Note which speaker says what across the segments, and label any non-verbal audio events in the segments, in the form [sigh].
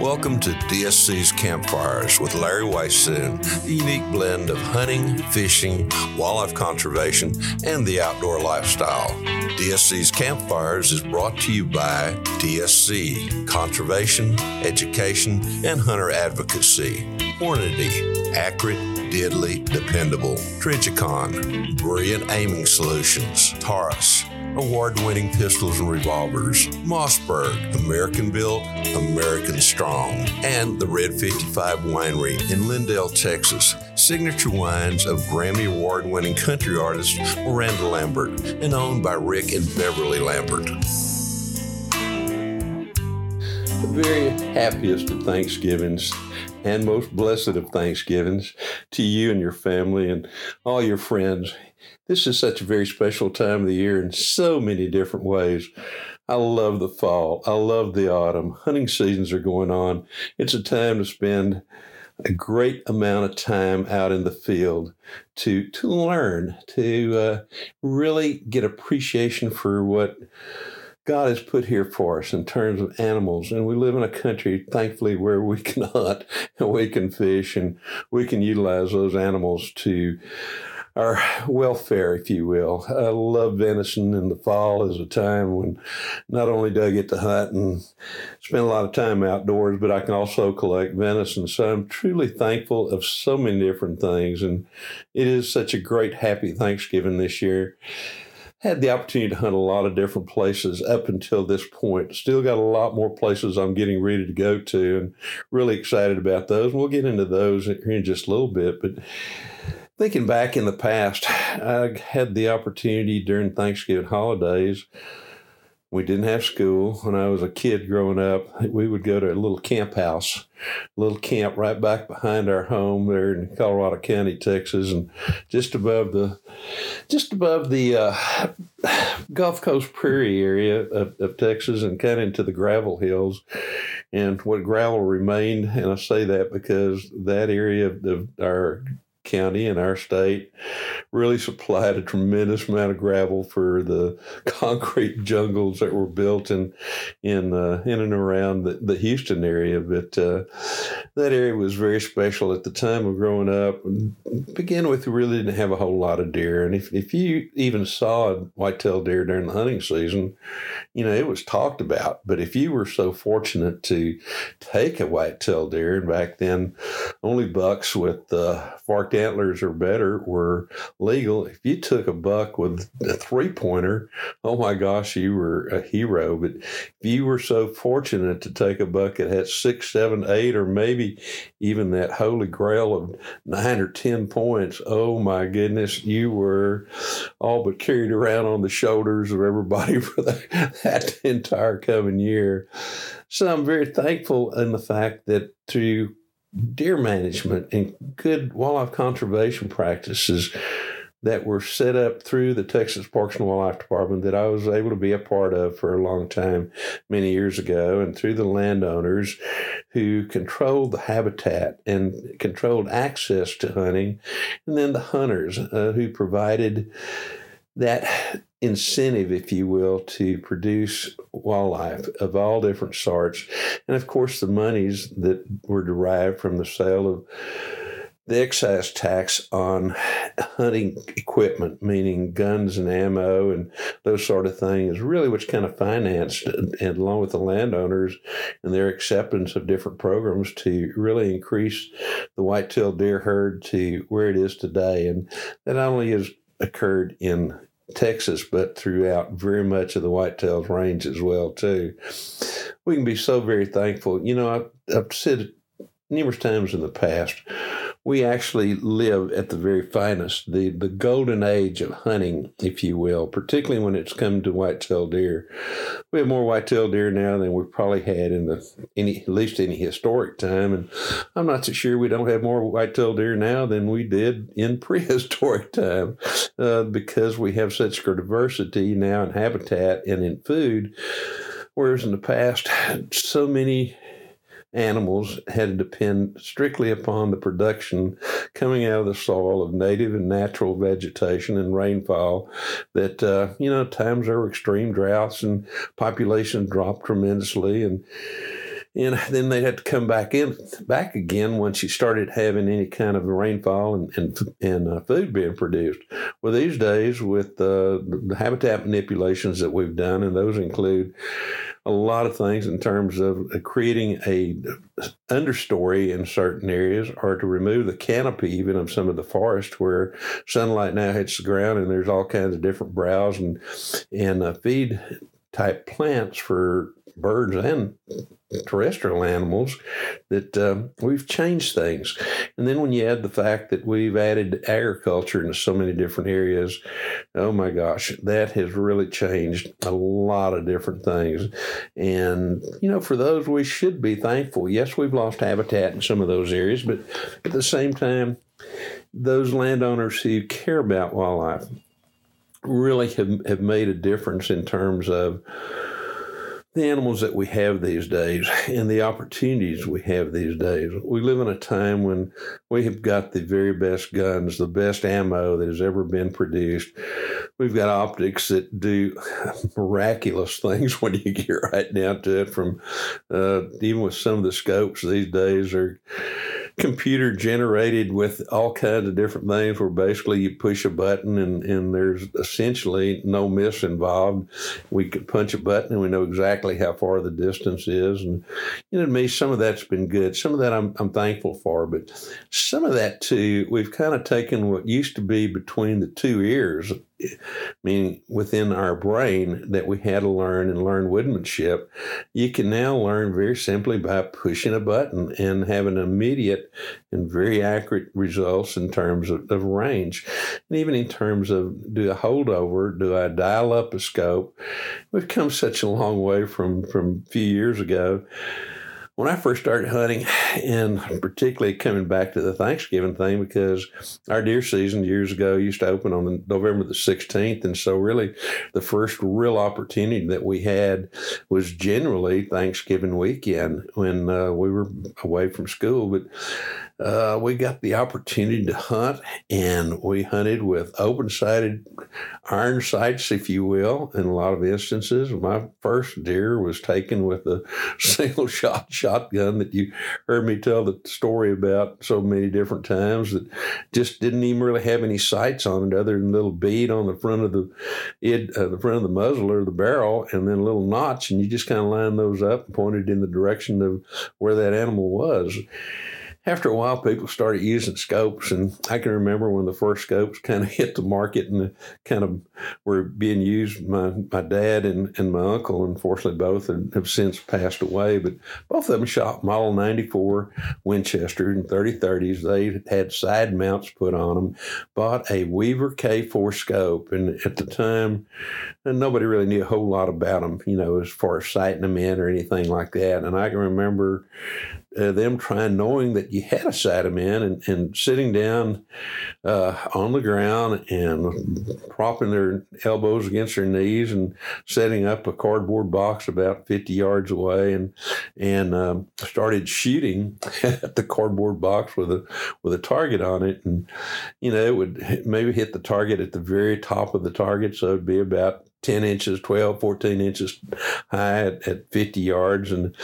Speaker 1: Welcome to DSC's Campfires with Larry Weishuhn, the unique blend of hunting, fishing, wildlife conservation, and the outdoor lifestyle. DSC's Campfires is brought to you by DSC, Conservation, Education, and Hunter Advocacy. Hornady, accurate, deadly, dependable. Trijicon, brilliant aiming solutions. Taurus, award winning pistols and revolvers, Mossberg, American built, American strong, and the Red 55 Winery in Lindale, Texas. Signature wines of Grammy award winning country artist Miranda Lambert and owned by Rick and Beverly Lambert. The very happiest of Thanksgivings and most blessed of Thanksgivings to you and your family and all your friends this is such a very special time of the year in so many different ways. I love the fall. I love the autumn. Hunting seasons are going on. It's a time to spend a great amount of time out in the field to to learn, to uh, really get appreciation for what God has put here for us in terms of animals. And we live in a country, thankfully, where we [laughs] can hunt and we can fish and we can utilize those animals to our welfare, if you will. I love venison, and the fall is a time when not only do I get to hunt and spend a lot of time outdoors, but I can also collect venison. So I'm truly thankful of so many different things, and it is such a great, happy Thanksgiving this year had the opportunity to hunt a lot of different places up until this point. Still got a lot more places I'm getting ready to go to and really excited about those. We'll get into those here in just a little bit, but Thinking back in the past, I had the opportunity during Thanksgiving holidays. We didn't have school. When I was a kid growing up, we would go to a little camp house, a little camp right back behind our home there in Colorado County, Texas, and just above the, just above the uh, Gulf Coast Prairie area of, of Texas, and kind of into the gravel hills and what gravel remained. And I say that because that area of, of our county and our state really supplied a tremendous amount of gravel for the [laughs] concrete jungles that were built in in uh, in and around the, the Houston area. But uh, that area was very special at the time of growing up. begin with, we really didn't have a whole lot of deer, and if if you even saw a whitetail deer during the hunting season, you know it was talked about. But if you were so fortunate to take a whitetail deer, and back then only bucks with uh, forked antlers or better were legal. If you took a buck with a three pointer, oh my gosh, you were a hero. But if you were so fortunate to take a buck that had six, seven, eight, or maybe even that holy grail of nine or 10 points, oh my goodness, you were all but carried around on the shoulders of everybody [laughs] for that, that entire coming year. So I'm very thankful in the fact that through deer management and good wildlife conservation practices, that were set up through the Texas Parks and Wildlife Department that I was able to be a part of for a long time, many years ago, and through the landowners who controlled the habitat and controlled access to hunting, and then the hunters uh, who provided that incentive, if you will, to produce wildlife of all different sorts. And of course, the monies that were derived from the sale of the excise tax on hunting equipment, meaning guns and ammo and those sort of things, is really what's kind of financed, and along with the landowners and their acceptance of different programs to really increase the white-tailed deer herd to where it is today. And that not only has occurred in Texas, but throughout very much of the whitetails range as well too. We can be so very thankful. You know, I've, I've said numerous times in the past, we actually live at the very finest, the, the golden age of hunting, if you will, particularly when it's come to white-tailed deer. We have more white-tailed deer now than we've probably had in the any at least any historic time, and I'm not so sure we don't have more white-tailed deer now than we did in [laughs] prehistoric time, uh, because we have such diversity now in habitat and in food. Whereas in the past, so many animals had to depend strictly upon the production coming out of the soil of native and natural vegetation and rainfall. That, uh, you know, times there were extreme droughts and populations dropped tremendously. And and then they had to come back in back again once you started having any kind of rainfall and and, and uh, food being produced. Well, these days with uh, the habitat manipulations that we've done, and those include a lot of things in terms of creating a understory in certain areas or to remove the canopy even of some of the forest where sunlight now hits the ground and there's all kinds of different browse and and uh, feed type plants for birds and terrestrial animals that uh, we've changed things. And then when you add the fact that we've added agriculture into so many different areas, oh my gosh, that has really changed a lot of different things. And, you know, for those, we should be thankful. Yes, we've lost habitat in some of those areas, but at the same time, those landowners who care about wildlife really have, have made a difference in terms of the animals that we have these days and the opportunities we have these days. We live in a time when we have got the very best guns, the best ammo that has ever been produced. We've got optics that do miraculous things [laughs] when you get right down to it. From uh, even with some of the scopes these days are computer generated with all kinds of different things where basically you push a button and, and there's essentially no miss involved. We could punch a button and we know exactly how far the distance is. And, you know, to me, some of that's been good. Some of that I'm, I'm thankful for, but some of that too, we've kind of taken what used to be between the two ears meaning within our brain that we had to learn and learn woodmanship, you can now learn very simply by pushing a button and having immediate and very accurate results in terms of, of range. And even in terms of do I hold over, do I dial up a scope? We've come such a long way from, from a few years ago when I first started hunting, and particularly coming back to the Thanksgiving thing, because our deer season years ago used to open on November the 16th. And so, really, the first real opportunity that we had was generally Thanksgiving weekend when uh, we were away from school. But uh, we got the opportunity to hunt, and we hunted with open sighted iron sights, if you will, in a lot of instances. My first deer was taken with a [laughs] single shot shotgun that you heard me tell the story about so many different times that just didn't even really have any sights on it other than a little bead on the front of the it, uh, the front of the muzzle or the barrel, and then a little notch, and you just kind of line those up and pointed in the direction of where that animal was after a while, people started using scopes, and I can remember when the first scopes kind of [laughs] hit the market and kind of were being used. My my dad and, and my uncle, unfortunately, both have since passed away, but both of them shot Model 94 Winchester and 3030s. They had side mounts put on them. Bought a Weaver K4 scope, and at the time, nobody really knew a whole lot about them, you know, as far as sighting them in or anything like that. And I can remember uh, them trying, knowing that you had a sat in and, and sitting down uh, on the ground and propping their elbows against their knees and setting up a cardboard box about 50 yards away and and um, started shooting [laughs] at the cardboard box with a with a target on it. And you know it would maybe hit the target at the very top of the target. So it'd be about 10 inches, 12, 14 inches high at, at 50 yards. And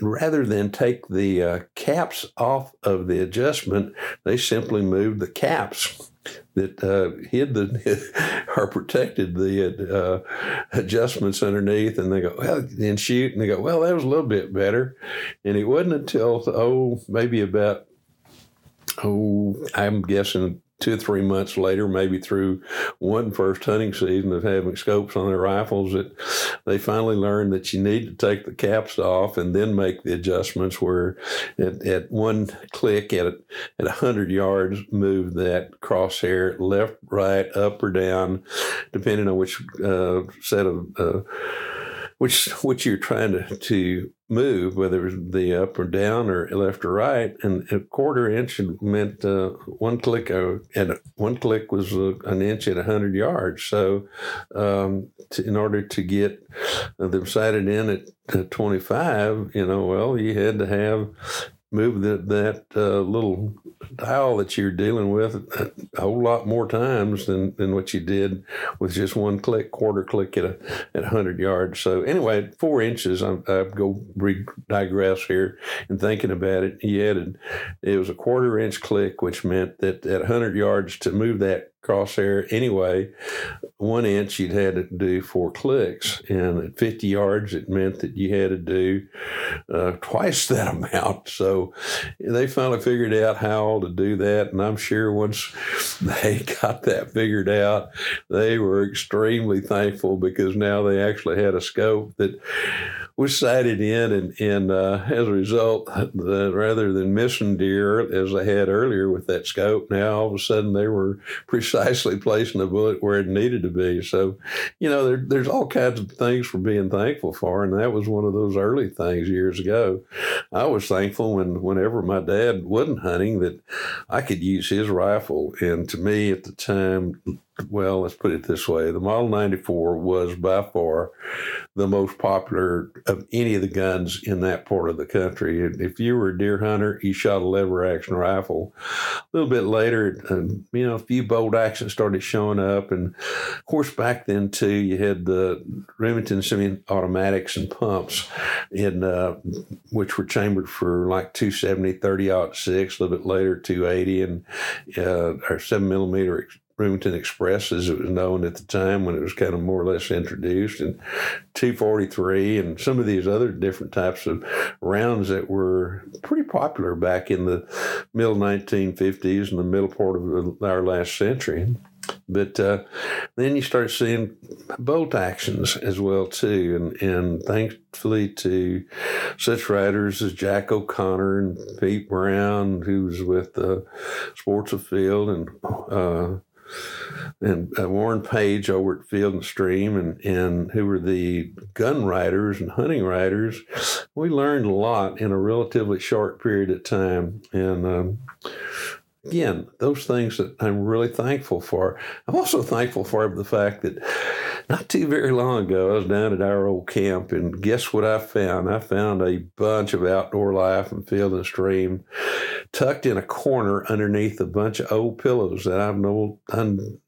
Speaker 1: rather than take the uh, caps off of the adjustment, they simply moved the caps that uh, hid the [laughs] or protected the uh, adjustments underneath. And they go, well, then shoot. And they go, well, that was a little bit better. And it wasn't until, oh, maybe about, oh, I'm guessing two or three months later, maybe through one first hunting season of having scopes on their rifles, that they finally learned that you need to take the caps off and then make the adjustments where at, at one click at, at 100 yards, move that crosshair left, right, up or down, depending on which uh, set of uh, which which you're trying to, to move, whether it was the up or down or left or right. And a quarter inch meant uh, one click. Uh, and one click was uh, an inch at hundred yards. So, um, to, in order to get them sighted in at, at 25, you know, well, you had to have move that that uh, little dial that you're dealing with a whole lot more times than, than what you did with just one click, quarter click at a at 100 yards. So anyway, four inches. I, I go re- digress here and thinking about it. He added it was a quarter inch click, which meant that at 100 yards to move that crosshair anyway. One inch you'd had to do four clicks, and at 50 yards it meant that you had to do uh, twice [laughs] that amount. So they finally figured out how to do that, and I'm sure once [laughs] they got that figured out, they were extremely thankful because now they actually had a scope that was sighted in, and, and uh, as a result, the, rather than missing deer as I had earlier with that scope, now all of a sudden they were [laughs] precisely placing the bullet where it needed to be. So, you know, there, there's all kinds of things for being thankful for, and that was one of those early things years ago. I was thankful when whenever my dad wasn't hunting that I could use his rifle, and to me at the time, well, let's put it this way the Model 94 was by far the most popular of any of the guns in that part of the country. If you were a deer hunter, you shot a lever action rifle. A little bit later, um, you know, a few bolt action started showing up. And of course, back then, too, you had the Remington semi automatics and pumps, in, uh, which were chambered for like 270, 30 6, a little bit later, 280, and uh, or 7 millimeter Remington Express, as it was known at the time when it was kind of more or less introduced, and 243, and some of these other different types of rounds that were pretty popular back in the middle 1950s and the middle part of our last century. But uh, then you start seeing bolt actions as well too, and and thankfully to such writers as Jack O'Connor and Pete Brown, who was with uh, Sports Afield and uh, and uh, Warren Page over at Field and Stream, and, and who were the gun writers and hunting writers. We learned a lot in a relatively short period of time. And um, again, those things that I'm really thankful for. I'm also thankful for the fact that not too very long ago, I was down at our old camp, and guess what I found? I found a bunch of outdoor life and field and stream tucked in a corner underneath a bunch of old pillows that I've no, I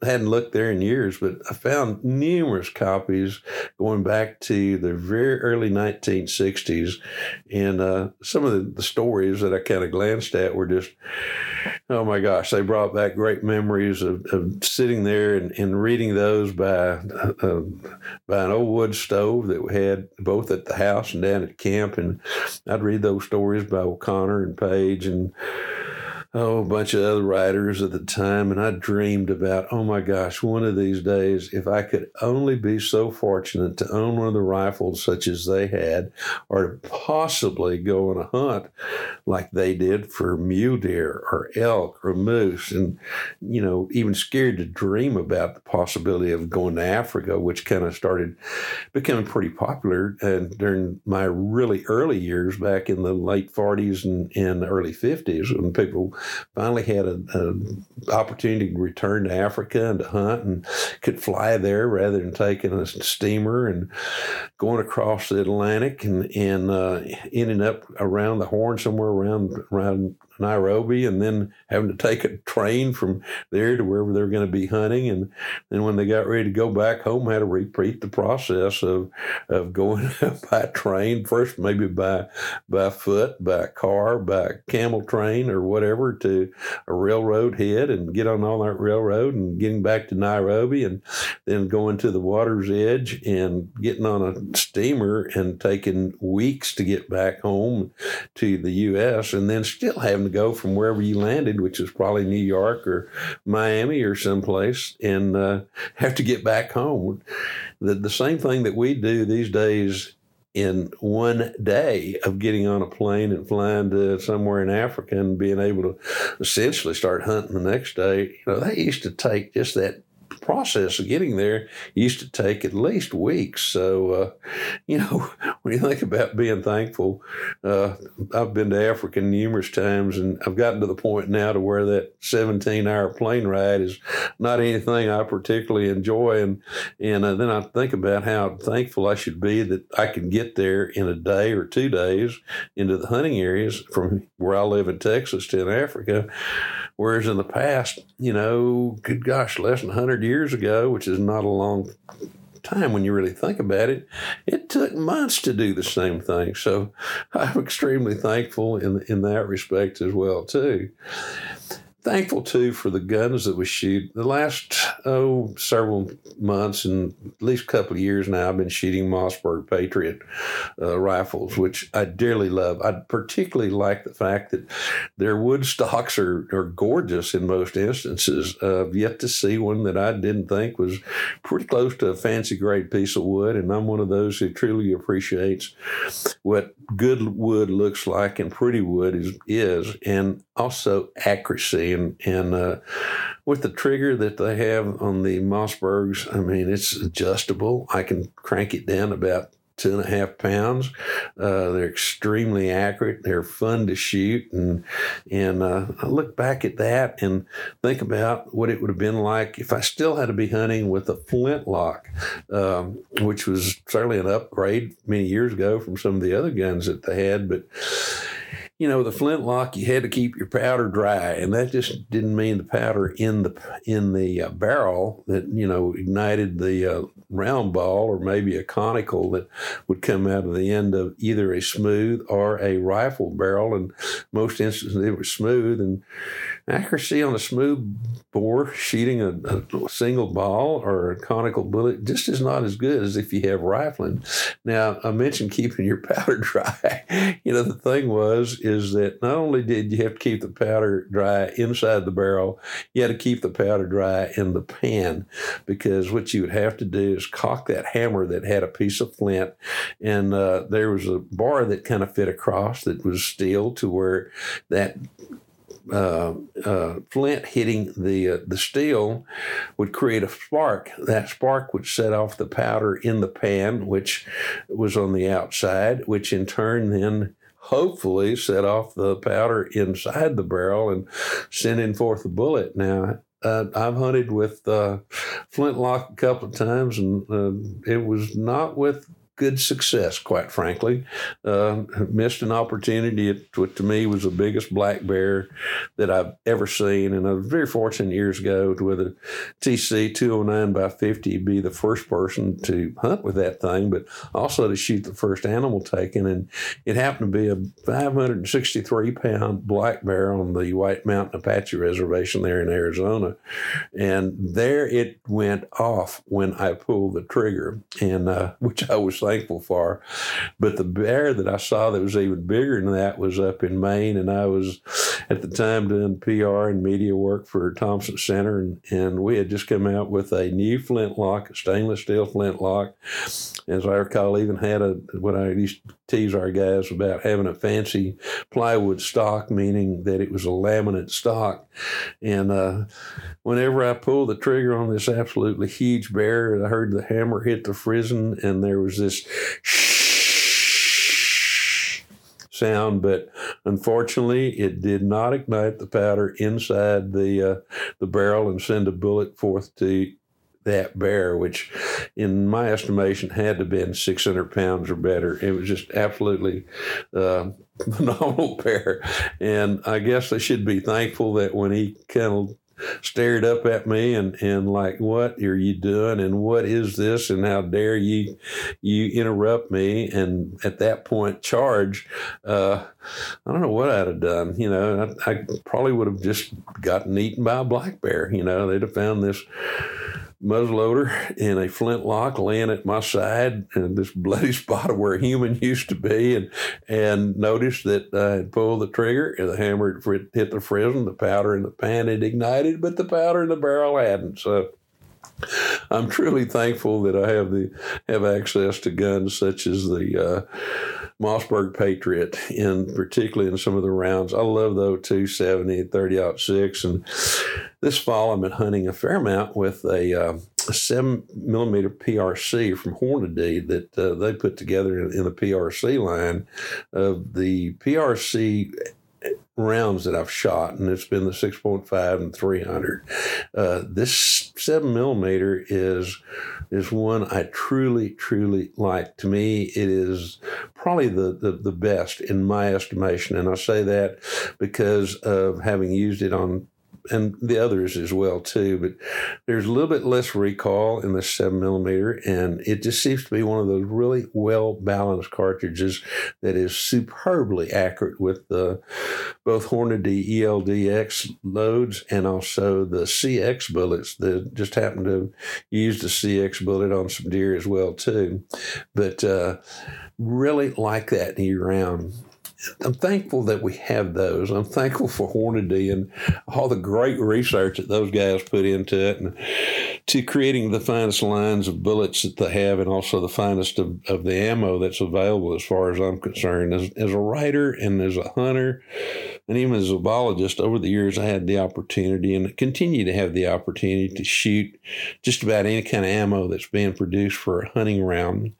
Speaker 1: hadn't looked there in years, but I found numerous copies going back to the very early 1960s. And uh, some of the, the stories that I kind of glanced at were just, oh my gosh, they brought back great memories of, of sitting there and, and reading those by, uh, by an old wood stove that we had both at the house and down at camp. And I'd read those stories by O'Connor and Page and oh, a bunch of other writers at the time, and I dreamed about, oh my gosh, one of these days, if I could only be so fortunate to own one of the rifles such as they had, or to possibly go on a hunt like they did for mule deer or elk or moose, and you know, even scared to dream about the possibility of going to Africa, which kind of started becoming pretty popular and during my really early years back in the late 40s and, and early 50s when people finally had an opportunity to return to Africa and to hunt and could fly there rather than taking a steamer and going across the Atlantic and, and uh, ending up around the Horn somewhere around around Nairobi and then having to take a train from there to wherever they're going to be hunting. And then when they got ready to go back home, had to repeat the process of, of going [laughs] by train, first maybe by, by foot, by car, by camel train or whatever to a railroad head and get on all that railroad and getting back to Nairobi and then going to the water's edge and getting on a steamer and taking weeks to get back home to the U.S. and then still having to go from wherever you landed, which is probably New York or Miami or someplace, and uh, [laughs] have to get back home. The, the same thing that we do these days in one day of getting on a plane and flying to somewhere in Africa and being able to essentially start hunting the next day. You know, they used to take just that process of getting there used to take at least weeks. So, uh, you know, [laughs] when you think about being thankful, uh, I've been to Africa numerous times and I've gotten to the point now to where that 17 hour plane ride is not anything I particularly enjoy. And, and uh, then I think about how thankful I should be that I can get there in a day or two days into the hunting areas from where I live in Texas to in Africa. Whereas in the past, you know, good gosh, less than 100 years ago, which is not a long time when you really think about it, it took months to do the same thing. So [laughs] I'm extremely thankful in, in that respect as well, too thankful too for the guns that we shoot. The last oh several months and at least a couple of years now, I've been shooting Mossberg Patriot uh, rifles, which I dearly love. I particularly like the fact that their wood stocks are, are gorgeous in most instances. I've yet to see one that I didn't think was pretty close to a fancy grade piece of wood, and I'm one of those who truly appreciates what good wood looks like and pretty wood is is, and also accuracy and and uh, with the trigger that they have on the Mossbergs, I mean it's adjustable. I can crank it down about two and a half pounds. Uh, they're extremely accurate. They're fun to shoot, and and uh, I look back at that and think about what it would have been like if I still had to be hunting with a flintlock, um, which was certainly an upgrade many years ago from some of the other guns that they had, but you know, the flintlock, you had to keep your powder dry, and that just didn't mean the powder in the in the uh, barrel that you know ignited the uh, round ball or maybe a conical that would come out of the end of either a smooth or a rifle barrel. And most instances, they were smooth, and accuracy on a smooth bore shooting a, a, single ball or a conical bullet just is not as good as if you have rifling. Now, I mentioned keeping your [laughs] powder dry. you know, the thing was is that not only did you have to keep the powder dry inside the barrel, you had to keep the powder dry in the pan because what you would have to do is cock that hammer that had a piece of flint, and uh, there was a bar that kind of fit across that was steel to where that uh, uh, flint hitting the uh, the steel would create a spark. That spark would set off the powder in the pan, which was on the outside, which in turn then hopefully set off the powder inside the barrel and sending forth the bullet. Now, uh, I've hunted with uh, flintlock a couple of times, and uh, it was not with good success, quite frankly. Uh, missed an opportunity at what to me was the biggest black bear that I've ever seen. And I was very fortunate years ago to, with a TC 209 by 50 be the first person to hunt with that thing, but also to shoot the first animal taken. And it happened to be a 563 pound black bear on the White Mountain Apache Reservation there in Arizona. And there it went off when I pulled the trigger, and uh, [laughs] which I was thankful for. But the bear that I saw that was even bigger than that was up in Maine, and I was at the time doing PR and media work for Thompson Center, and, and we had just come out with a new flintlock, stainless steel flintlock. As I recall, even had a what I used to tease our guys about having a fancy plywood stock, meaning that it was a laminate stock. And uh, whenever I pulled the trigger on this absolutely huge bear, I heard the hammer hit the frizzen, and there was this sound, but unfortunately, it did not ignite the powder inside the uh, the barrel and send a bullet forth to that bear, which in my estimation had to have been 600 pounds or better. It was just absolutely uh, [laughs] phenomenal bear. And I guess I should be thankful that when he of stared up at me and, and like, what are you doing? And what is this? And how dare you, you interrupt me? And at that point, charge, uh, I don't know what I'd have done. You know, I, I probably would have just gotten eaten by a black bear. You know, they'd have found this muzzleloader and a flintlock laying at my side and this bloody [laughs] spot of where a human used to be and and noticed that I had pulled the trigger and the hammer had hit the frizzen, the powder in the pan had ignited, but the powder in the barrel hadn't. So I'm truly thankful that I have the have access to guns such as the uh, Mossberg Patriot, and particularly in some of the rounds. I love the 270, 30 6. And this fall, I've been hunting a fair amount with a, uh, 7 millimeter PRC from Hornady that uh, they put together in, in the PRC line. Of the PRC rounds that I've shot, and it's been the 6.5 and 300. Uh, this seven millimeter is is one I truly, truly like. To me, it is probably the, the, the best in my estimation, and I say that because of having used it on and the others as well too. But there's a little bit less recoil in the seven millimeter, and it just seems to be one of those really well balanced cartridges that is superbly accurate with the both Hornady ELDX loads and also the CX bullets. That just happened to use the CX bullet on some deer as well too, but. Uh, really like that year round. I'm thankful that we have those. I'm thankful for Hornady and all the great research that those guys put into it and to creating the finest lines of bullets that they have and also the finest of, of the ammo that's available as far as I'm concerned. As, as a writer and as a hunter, and even as a biologist, over the years, I had the opportunity and continue to have the opportunity to shoot just about any kind of ammo that's being produced for a hunting round.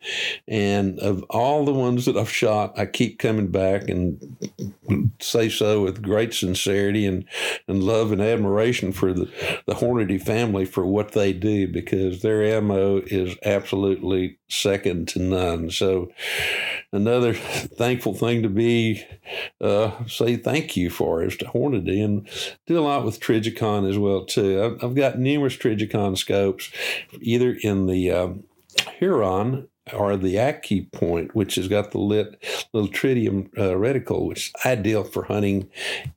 Speaker 1: And of all the ones that I've shot, I keep coming back and say so with great sincerity and, and love and admiration for the, the Hornady family for what they do because their ammo is absolutely second to none. So, another thankful thing to be uh, say thank you for is to Hornady and do a lot with Trijicon as well too. I've, I've got numerous Trijicon scopes, either in the um, Huron or the AccuPoint, which has got the lit little tritium uh, reticle, which is ideal for hunting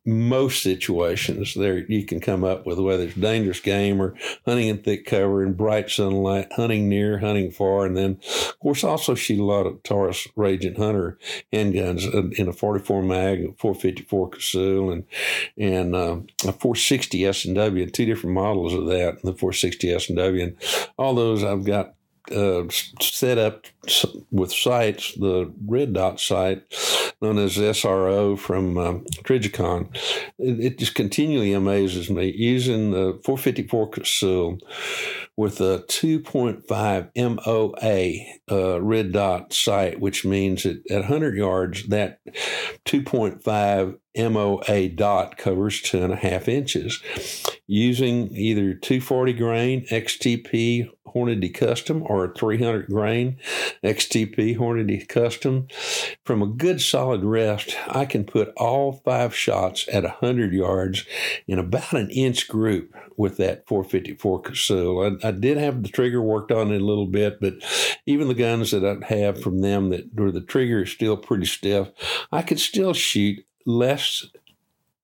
Speaker 1: most situations. There you can come up with whether it's dangerous game or hunting in thick cover in bright sunlight, hunting near, hunting far, and then of course also shoot a lot of Taurus Raging Hunter handguns in a 44 mag, 454 Casull, and and uh, a 460 S and W, two different models of that, the 460 S and W, and all those I've got uh, set up with sights, the red dot sight known as SRO from um, Trijicon. It, it, just continually amazes me using the 454 Casull with a 2.5 MOA uh, red dot sight, which means that at 100 yards, that 2.5 MOA dot covers two and a half inches. Using either 240 grain XTP Hornady Custom or a 300 grain XTP Hornady Custom. From a good solid rest, I can put all five shots at 100 yards in about an inch group with that 454 Casull. I, I did have the trigger worked on it a little bit, but even the guns that I have from them that where the trigger is still pretty stiff, I could still shoot less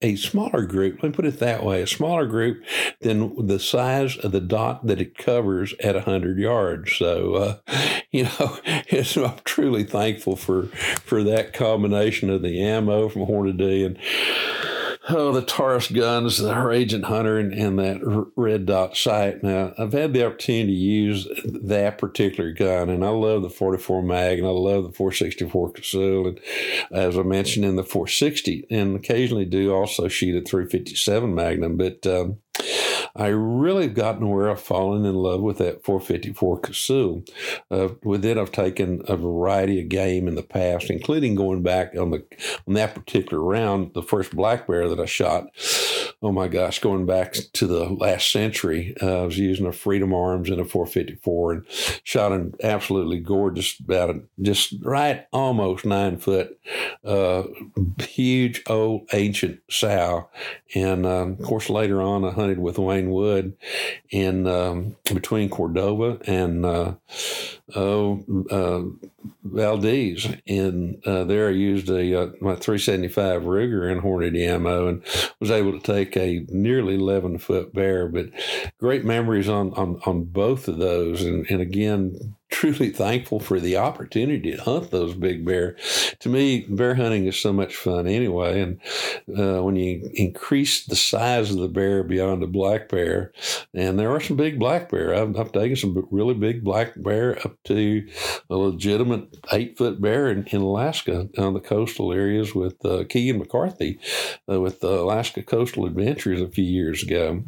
Speaker 1: a smaller group, let me put it that way, a smaller group than the size of the dot that it covers at 100 yards. So, uh, [laughs] you know, [laughs] I'm truly thankful for, for that combination of the ammo from Hornady and oh, the Taurus guns, the Raging Hunter, and, and that red dot sight. Now, I've had the opportunity to use that particular gun, and I love the 44 mag, and I love the 464 Casull, and as I mentioned in the 460, and occasionally do also shoot a 357 Magnum, but um, I really have gotten where I've fallen in love with that 454 Casull. Uh, with it, I've taken a variety of game in the past, including going back on the on that particular round, the first black bear that I shot. Oh my gosh, going back to the last century, uh, I was using a Freedom Arms and a 454 and shot an absolutely gorgeous, about a, just right almost nine foot, uh, huge old ancient sow. And um, of course, later on, I hunted with Wayne Wood in um, between Cordova and uh, oh, uh, Valdez. And uh, there I used a uh, my 375 Ruger and Hornady ammo and was able to take a nearly 11 foot bear. But great memories on, on, on both of those. And, and again, truly thankful for the opportunity to hunt those big bear. To me, bear hunting is so much fun anyway. And uh, when you increase the size of the bear beyond a black bear, and there are some big black bear, I've, I've taken some really big black bear up to a legitimate eight foot bear in, in Alaska on the coastal areas with uh, Keegan McCarthy uh, with the Alaska Coastal Adventures a few years ago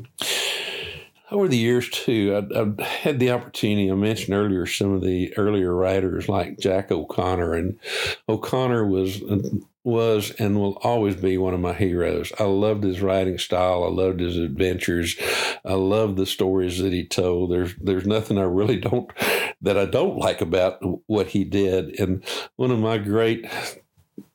Speaker 1: over the years too, I, have had the opportunity. I mentioned earlier some of the earlier writers like Jack O'Connor, and O'Connor was was and will always be one of my heroes. I loved his writing style. I loved his adventures. I love the stories that he told. There's there's nothing I really don't that I don't like about what he did. And one of my great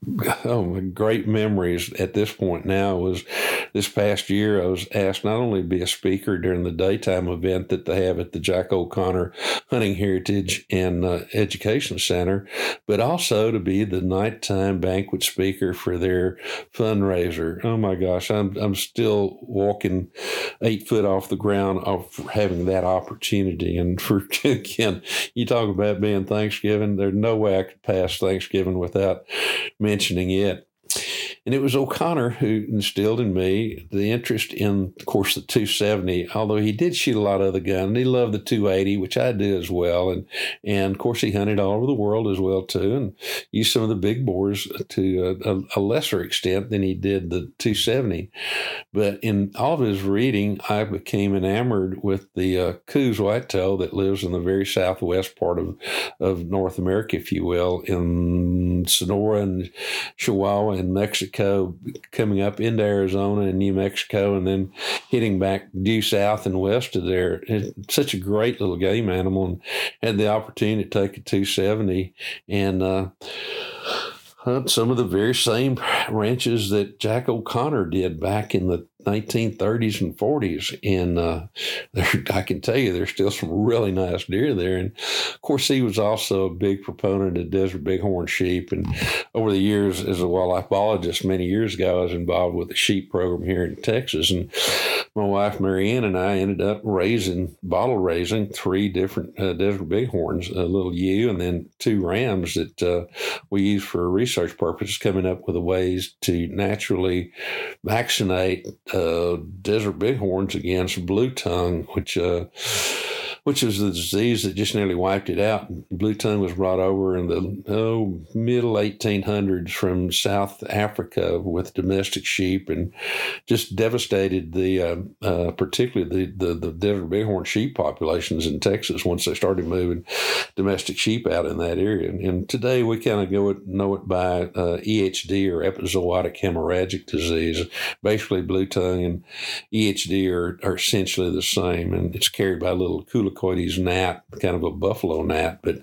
Speaker 1: [laughs] oh, my great memories at this point now was this past year I was asked not only to be a speaker during the daytime event that they have at the Jack O'Connor Hunting Heritage and uh, Education Center, but also to be the nighttime banquet speaker for their fundraiser. Oh my gosh, I'm I'm still walking eight foot off the ground of having that opportunity. And for [laughs] again, you talk about being Thanksgiving. There's no way I could pass Thanksgiving without mentioning it. And it was O'Connor who instilled in me the interest in, of course, the 270, although he did shoot a lot of other guns. He loved the 280, which I do as well. And, and of course, he hunted all over the world as well, too, and used some of the big bores to a, a lesser extent than he did the 270. But in all of his reading, I became enamored with the uh, Coues whitetail that lives in the very southwest part of, of North America, if you will, in Sonora and Chihuahua and Mexico Mexico, coming up into Arizona and New Mexico, and then hitting back due south and west of there. It's such a great little game animal, and had the opportunity to take a 270 and. Uh, hunt some of the very same ranches that Jack O'Connor did back in the 1930s and 40s. And uh, [laughs] I can tell you there's still some really nice deer there. And of course, he was also a big proponent of desert bighorn sheep. And over the years, as a wildlife biologist, many years ago, I was involved with a sheep program here in Texas. And my wife Marianne and I ended up raising, bottle raising three different uh, desert bighorns, a little ewe, and then two rams that uh, we use for research purposes, coming up with ways to naturally vaccinate uh, desert bighorns against blue tongue, which uh, which was the disease that just nearly wiped it out. Blue tongue was brought over in the oh, middle 1800s from South Africa with domestic sheep and just devastated the, uh, uh, particularly the, the, the desert bighorn sheep populations in Texas once they started moving domestic sheep out in that area. And, and today we kind of know it by uh, EHD or epizootic hemorrhagic disease. Basically, blue tongue and EHD are, are essentially the same, and it's carried by little cool Coides gnat, kind of a buffalo gnat. But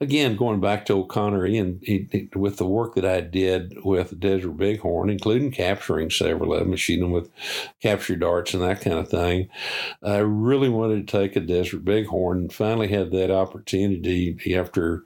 Speaker 1: again, going back to O'Connor, Ian, he, he, with the work that I did with Desert Bighorn, including capturing several of them, shooting them with capture darts and that kind of thing, I really wanted to take a Desert Bighorn and finally had that opportunity after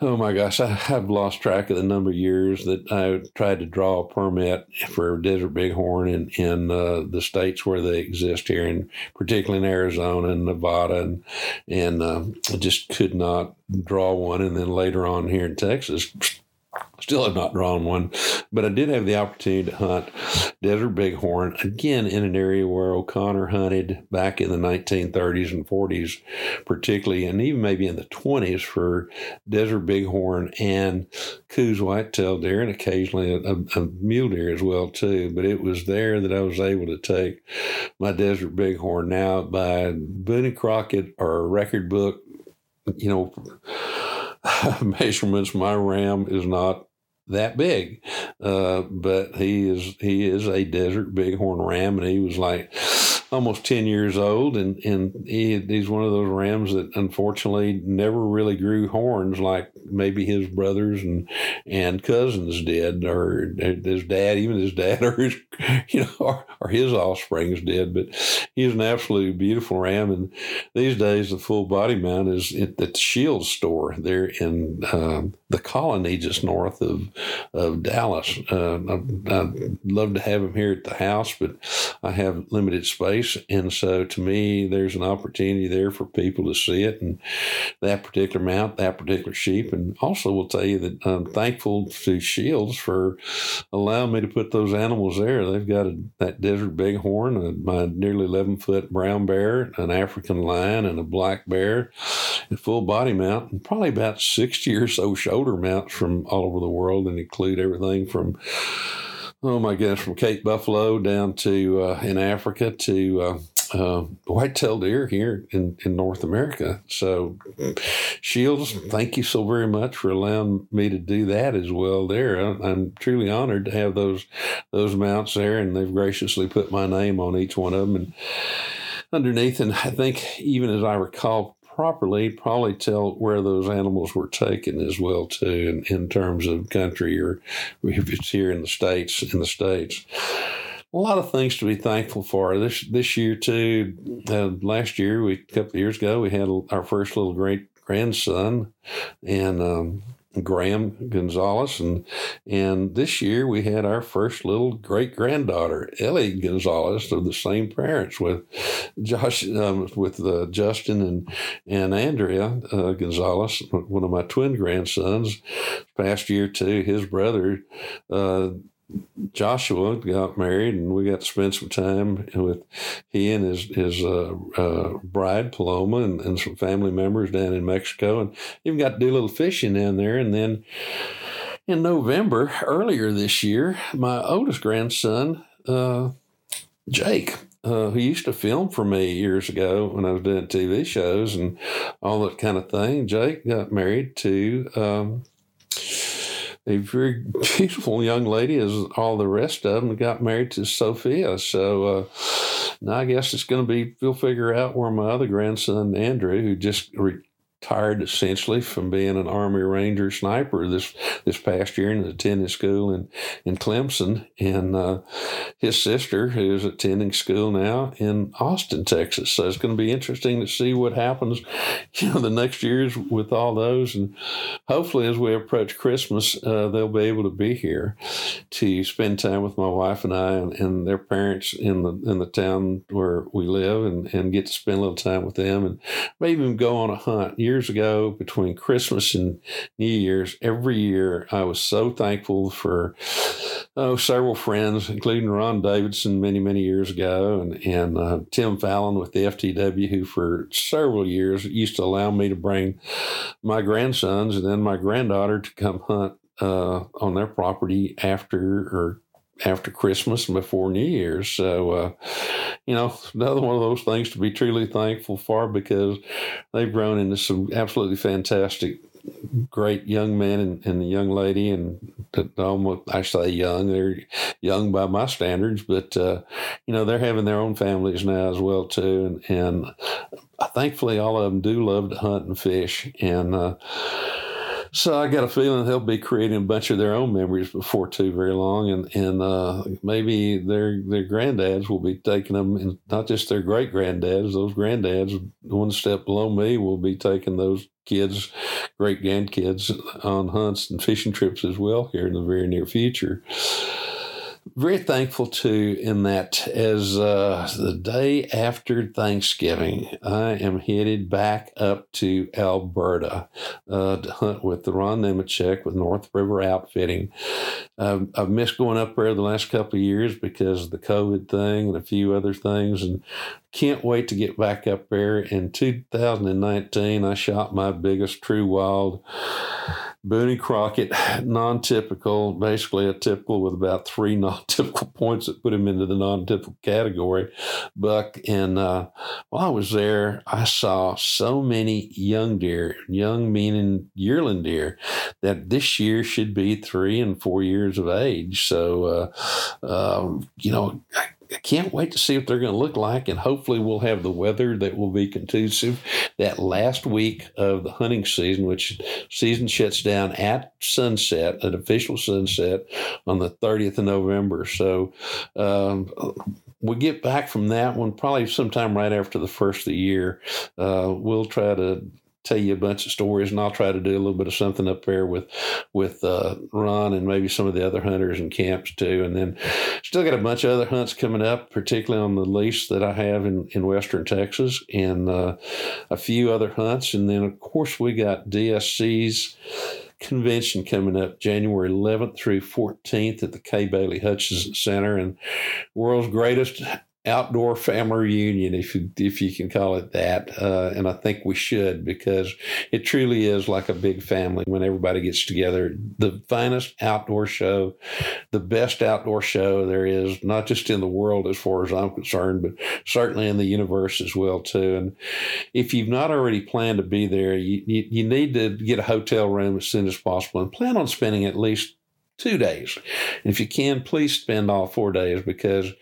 Speaker 1: oh my gosh, I, have lost track of the number of years that I tried to draw a permit for desert bighorn in, in uh, the states where they exist here, and particularly in Arizona and Nevada, and and uh, I just could not draw one. And then later on here in Texas, Still have not drawn one, but I did have the opportunity to hunt desert bighorn again in an area where O'Connor hunted back in the 1930s and 40s, particularly, and even maybe in the 20s for desert bighorn and Coues white-tailed deer, and occasionally a, a, a mule deer as well too. But it was there that I was able to take my desert bighorn now by Boone Crockett or a record book, you know [laughs] measurements. My ram is not that big, uh, but he is he is a desert bighorn ram, and he was like almost 10 years old and, and he, he's one of those rams that unfortunately never really grew horns like maybe his brothers and and cousins did or his dad even his dad [laughs] or his you know or, or his offsprings did. But he's an absolutely beautiful ram and these days the full body mount is at the shield store there in um, the colony just north of of Dallas uh, I'd love to have him here at the house but I have limited space. And so to me, there's an opportunity there for people to see it and that particular mount, that particular sheep. And also will tell you that I'm thankful to Shields for allowing me to put those animals there. They've got a, that desert bighorn, a, my nearly 11 foot brown bear, an African lion, and a black bear, a full body mount, and probably about 60 or so shoulder mounts from all over the world and include everything from oh my goodness, from Cape Buffalo down to uh, in Africa to uh, uh, white-tailed deer here in, in North America. So, Shields, thank you so very much for allowing me to do that as well. There, I'm truly honored to have those those mounts there, and they've graciously put my name on each one of them and underneath. And I think even as I recall properly, probably tell where those animals were taken as well too, in, in terms of country or if it's here in the states. In the states, a lot of things to be thankful for this this year too. Uh, last year, we a couple of years ago, we had our first little great grandson, and um, Graham Gonzalez, and and this year we had our first little great granddaughter, Ellie Gonzalez, of the same parents with Josh, um, with uh, Justin and and Andrea uh, Gonzalez, one of my twin grandsons. Past year too, his brother uh, Joshua got married, and we got to spend some time with he and his his uh, uh, bride Paloma and, and, some family members down in Mexico, and even got to do a little fishing down there. And then in November earlier this year, my oldest grandson uh, Jake. Uh, who used to film for me years ago when I was doing TV shows and all that kind of thing. Jake got married to um, a very [laughs] beautiful young lady, as all the rest of them, got married to Sophia. So uh, now I guess it's going to be, we'll figure out where my other grandson, Andrew, who just re- tired essentially from being an Army Ranger sniper this this past year and attending school in, in Clemson. And uh, his sister, who's attending school now in Austin, Texas. So it's going to be interesting to see what happens, you know, the next years with all those. And hopefully, as we approach Christmas, uh, they'll be able to be here to spend time with my wife and I and, and their parents in the in the town where we live and, and get to spend a little time with them and maybe even go on a hunt. You years ago, between Christmas and New Year's, every year I was so thankful for oh, several friends, including Ron Davidson many, many years ago, and, and uh, Tim Fallon with the FTW, who for several years used to allow me to bring my grandsons and then my granddaughter to come hunt uh, on their property after or after Christmas and before New Year's. So, uh, you know, another one of those things to be truly thankful for because they've grown into some absolutely fantastic, great young men and, and the young lady. And almost, I say young, they're young by my standards, but, uh, you know, they're having their own families now as well, too. And, and thankfully, all of them do love to hunt and fish. And, uh, So I got a feeling they'll be creating a bunch of their own memories before too very long, and and uh, maybe their their granddads will be taking them, and not just their great granddads. Those granddads, one step below me, will be taking those kids, great grandkids, on hunts and fishing trips as well here in the very near future very thankful too in that as uh, the day after Thanksgiving, I am headed back up to Alberta uh, to hunt with the Ron Nemechek with North River Outfitting. Um, I've missed going up there the last couple of years because of the COVID thing and a few other things, and can't wait to get back up there. In 2019, I shot my biggest true wild Boone Crockett, [sighs] non typical, basically a typical with about three [laughs] non typical points that put him into the non typical category. Buck. And uh, while I was there, I saw so many young deer, young meaning yearling deer, that this year should be three and four years of age. So, uh, um, you know, I can't wait to see what they're going to look like, and hopefully we'll have the weather that will be conducive that last week of the hunting season, which season shuts down at sunset, an official sunset on the 30th of November. So um, we get back from that one probably sometime right after the first of the year. Uh, we'll try to tell you a bunch of stories, and I'll try to do a little bit of something up there with with uh, Ron and maybe some of the other hunters and camps too. And then still got a bunch of other hunts coming up, particularly on the lease that I have in in Western Texas, and uh, a few other hunts. And then of course we got DSC's convention coming up January 11th through 14th at the Kay Bailey Hutchison Center and world's greatest outdoor family reunion, if you, if you can call it that. Uh, and I think we should because it truly is like a big family when everybody gets together. The finest outdoor show, the best outdoor show there is, not just in the world as far as I'm concerned, but certainly in the universe as well too. And if you've not already planned to be there, you, you, you need to get a hotel room as soon as possible and plan on spending at least two days. If you can, please spend all four days because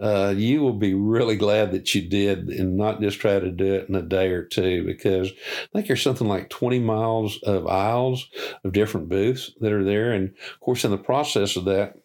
Speaker 1: uh, you will be really glad that you did and not just try to do it in a day or two because I think there's something like 20 miles of aisles of different booths that are there. And of course, in the process of that,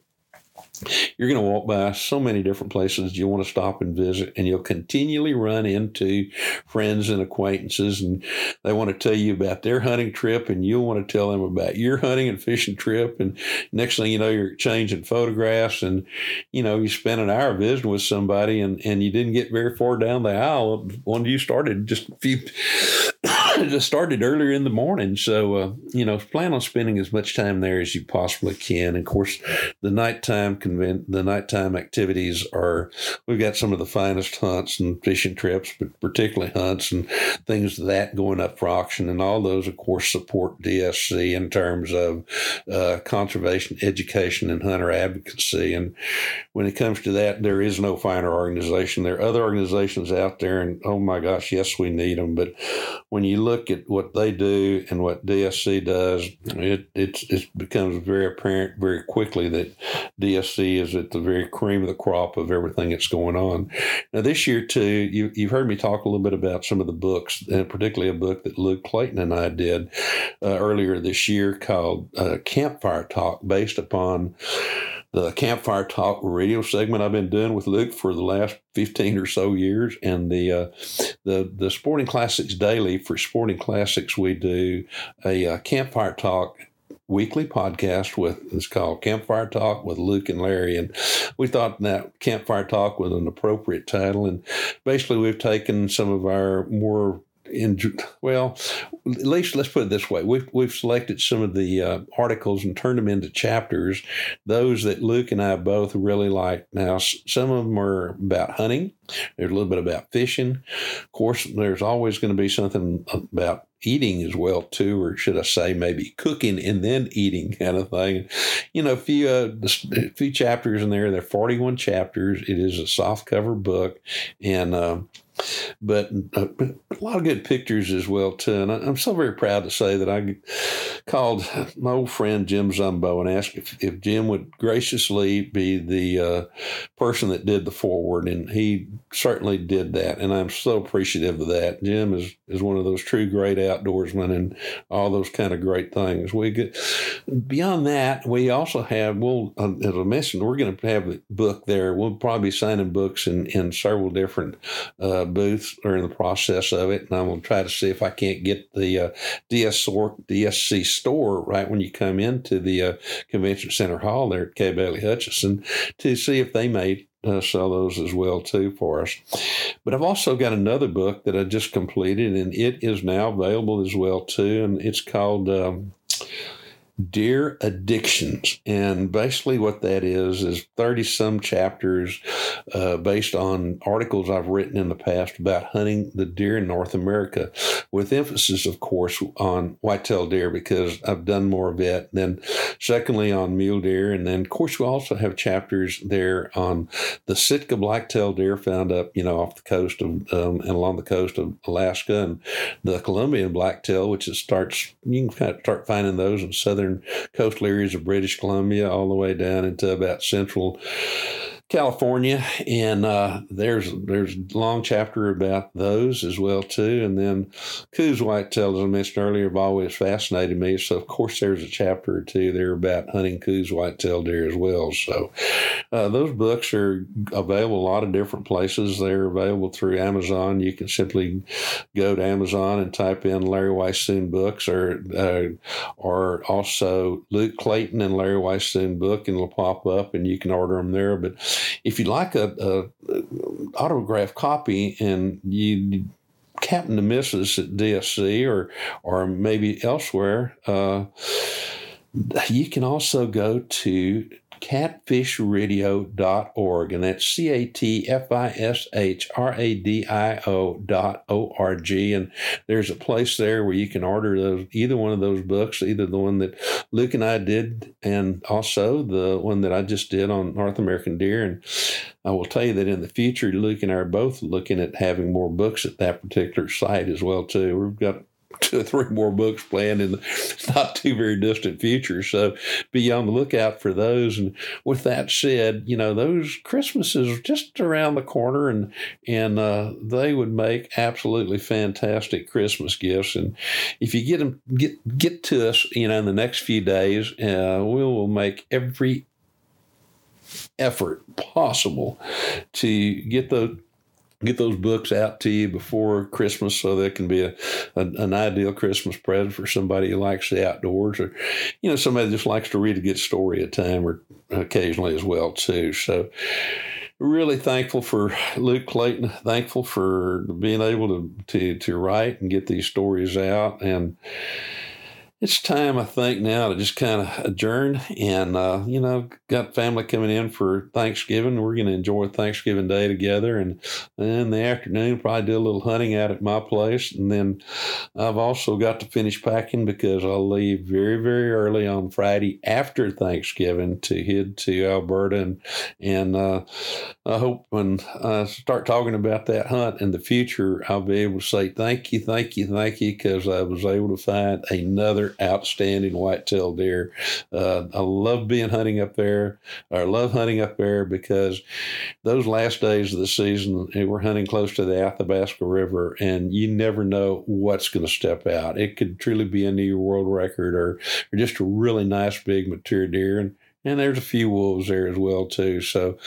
Speaker 1: you're going to walk by so many different places you want to stop and visit, and you'll continually run into friends and acquaintances, and they want to tell you about their hunting trip, and you'll want to tell them about your hunting and fishing trip. And next thing you know, you're exchanging photographs, and you know, you spent an hour visiting with somebody, and, and you didn't get very far down the aisle when you started just a few [coughs] just started earlier in the morning. So, uh, you know, plan on spending as much time there as you possibly can. Of course, the nighttime the nighttime activities are, we've got some of the finest hunts and fishing trips, but particularly hunts and things that going up for auction. And all those, of course, support DSC in terms of uh, conservation, education, and hunter advocacy. And when it comes to that, there is no finer organization. There are other organizations out there, and oh my gosh, yes, we need them. But when you look at what they do and what DSC does, it it becomes very apparent very quickly that DSC is at the very cream of the crop of everything that's going on. Now, this year too, you you've heard me talk a little bit about some of the books, and particularly a book that Luke Clayton and I did uh, earlier this year called uh, Campfire Talk, based upon the campfire talk radio segment I've been doing with Luke for the last 15 or so years and the uh, the the Sporting Classics Daily for Sporting Classics we do a uh, campfire talk weekly podcast with it's called Campfire Talk with Luke and Larry and we thought that Campfire Talk was an appropriate title and basically we've taken some of our more in well, at least let's put it this way: we've we've selected some of the uh, articles and turned them into chapters. Those that Luke and I both really like. Now, some of them are about hunting. There's a little bit about fishing. Of course, there's always going to be something about eating as well too, or should I say maybe cooking and then eating kind of thing. You know, a few uh, a few chapters in there. There are 41 chapters. It is a soft cover book, and uh, but uh, a lot of good pictures as well too. And I, am so very proud to say that I called my old friend Jim Zumbo and asked if, if Jim would graciously be the uh, person that did the forward, and he certainly did that. And I'm so appreciative of that. Jim is is one of those true great outdoorsmen and all those kind of great things. We get beyond that. We also have we'll uh, as I mentioned, we're going to have a book there. We'll probably be signing books in in several different. Uh, uh, booths are in the process of it, and I'm going to try to see if I can't get the uh, DSC store right when you come into the uh, convention center hall there at Kay Bailey Hutchison to see if they may uh, sell those as well too for us. But I've also got another book that I just completed, and it is now available as well too, and it's called. Um, Deer Addictions. And basically, what that is is 30 some chapters uh, based on articles I've written in the past about hunting the deer in North America, with emphasis, of course, on whitetail deer because I've done more of it. Then, secondly, on mule deer. And then, of course, we also have chapters there on the Sitka blacktail deer found up, you know, off the coast of um, and along the coast of Alaska, and the Columbian blacktail, which is starts, you can kind of start finding those in southern southern coastal areas of British Columbia all the way down into about central California, and uh, there's there's a long chapter about those as well too. And then Coues whitetail, as I mentioned earlier, have always fascinated me. So of course there's a chapter or two there about hunting Coues whitetail deer as well. So uh, those books are available a lot of different places. They're available through Amazon. You can simply go to Amazon and type in Larry Weishuhn books, or uh, or also Luke Clayton and Larry Weishuhn book, and it'll pop up, and you can order them there. But if you'd like a, a, a autographed copy and you happen to miss us at DSC or or maybe elsewhere, uh, you can also go to catfishradio.org, and that's C A T F I S H R A D I O dot O R G. And there's a place there where you can order those, either one of those books, either the one that Luke and I did, and also the one that I just did on North American deer. And I will tell you that in the future, Luke and I are both looking at having more books at that particular site as well, too. We've got [laughs] two or three more books planned in the not too very distant future. So be on the lookout for those. And with that said, you know, those Christmases are just around the corner and, and, uh, they would make absolutely fantastic Christmas gifts. And if you get them, get, get to us, you know, in the next few days, uh, we will make every effort possible to get the get those books out to you before Christmas so that can be a, a, an ideal Christmas present for somebody who likes the outdoors or, you know, somebody just likes to read a good story at time or occasionally as well too. So really thankful for Luke Clayton, thankful for being able to, to, to write and get these stories out and, it's time, I think, now to just kind of adjourn. And, uh, you know, got family coming in for Thanksgiving. We're going to enjoy Thanksgiving Day together. And in the afternoon, probably do a little hunting out at my place. And then I've also got to finish packing because I'll leave very, very early on Friday after Thanksgiving to head to Alberta. And, and uh, I hope when I start talking about that hunt in the future, I'll be able to say thank you, thank you, thank you, because I was able to find another outstanding whitetail deer. Uh, I love being hunting up there. I love hunting up there because those last days of the season, we're hunting close to the Athabasca River, and you never know what's going to step out. It could truly be a new world record or, or just a really nice big mature deer. And, and there's a few wolves there as well too. So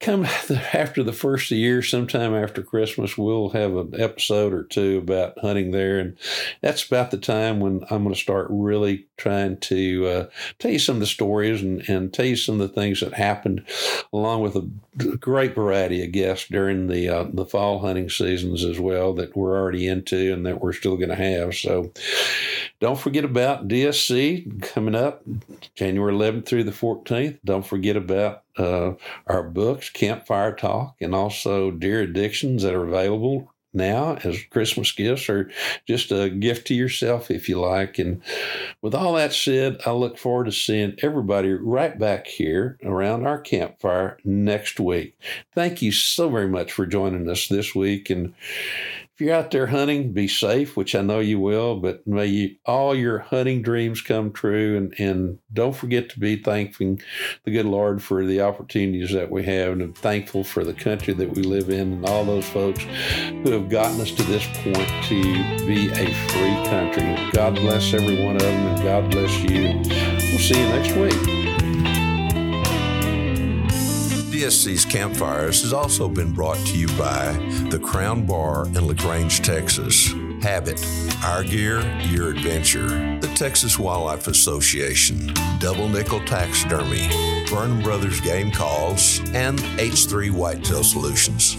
Speaker 1: come [laughs] after the first of the year, sometime after Christmas, we'll have an episode or two about hunting there. And that's about the time when I'm going to start really trying to uh, tell you some of the stories and, and tell you some of the things that happened, along with a great variety of guests during the, uh, the fall hunting seasons as well that we're already into and that we're still going to have. So don't forget about DSC coming up January 11th through the 14th. Don't forget about uh, our books, Campfire Talk, and also Deer Addictions that are available now as Christmas gifts or just a gift to yourself if you like. And with all that said, I look forward to seeing everybody right back here around our campfire next week. Thank you so very much for joining us this week. And if you're out there hunting, be safe, which I know you will, but may you, all your hunting dreams come true. And, and don't forget to be thanking the good Lord for the opportunities that we have and I'm thankful for the country that we live in and all those folks who have gotten us to this point to be a free country. God bless every one of them and God bless you. We'll see you next week.
Speaker 2: DSC's Campfires has also been brought to you by the Crown Bar in LaGrange, Texas. Habit, our gear, your adventure. The Texas Wildlife Association, Double Nickel Taxidermy, Burnham Brothers Game Calls, and H3 Whitetail Solutions.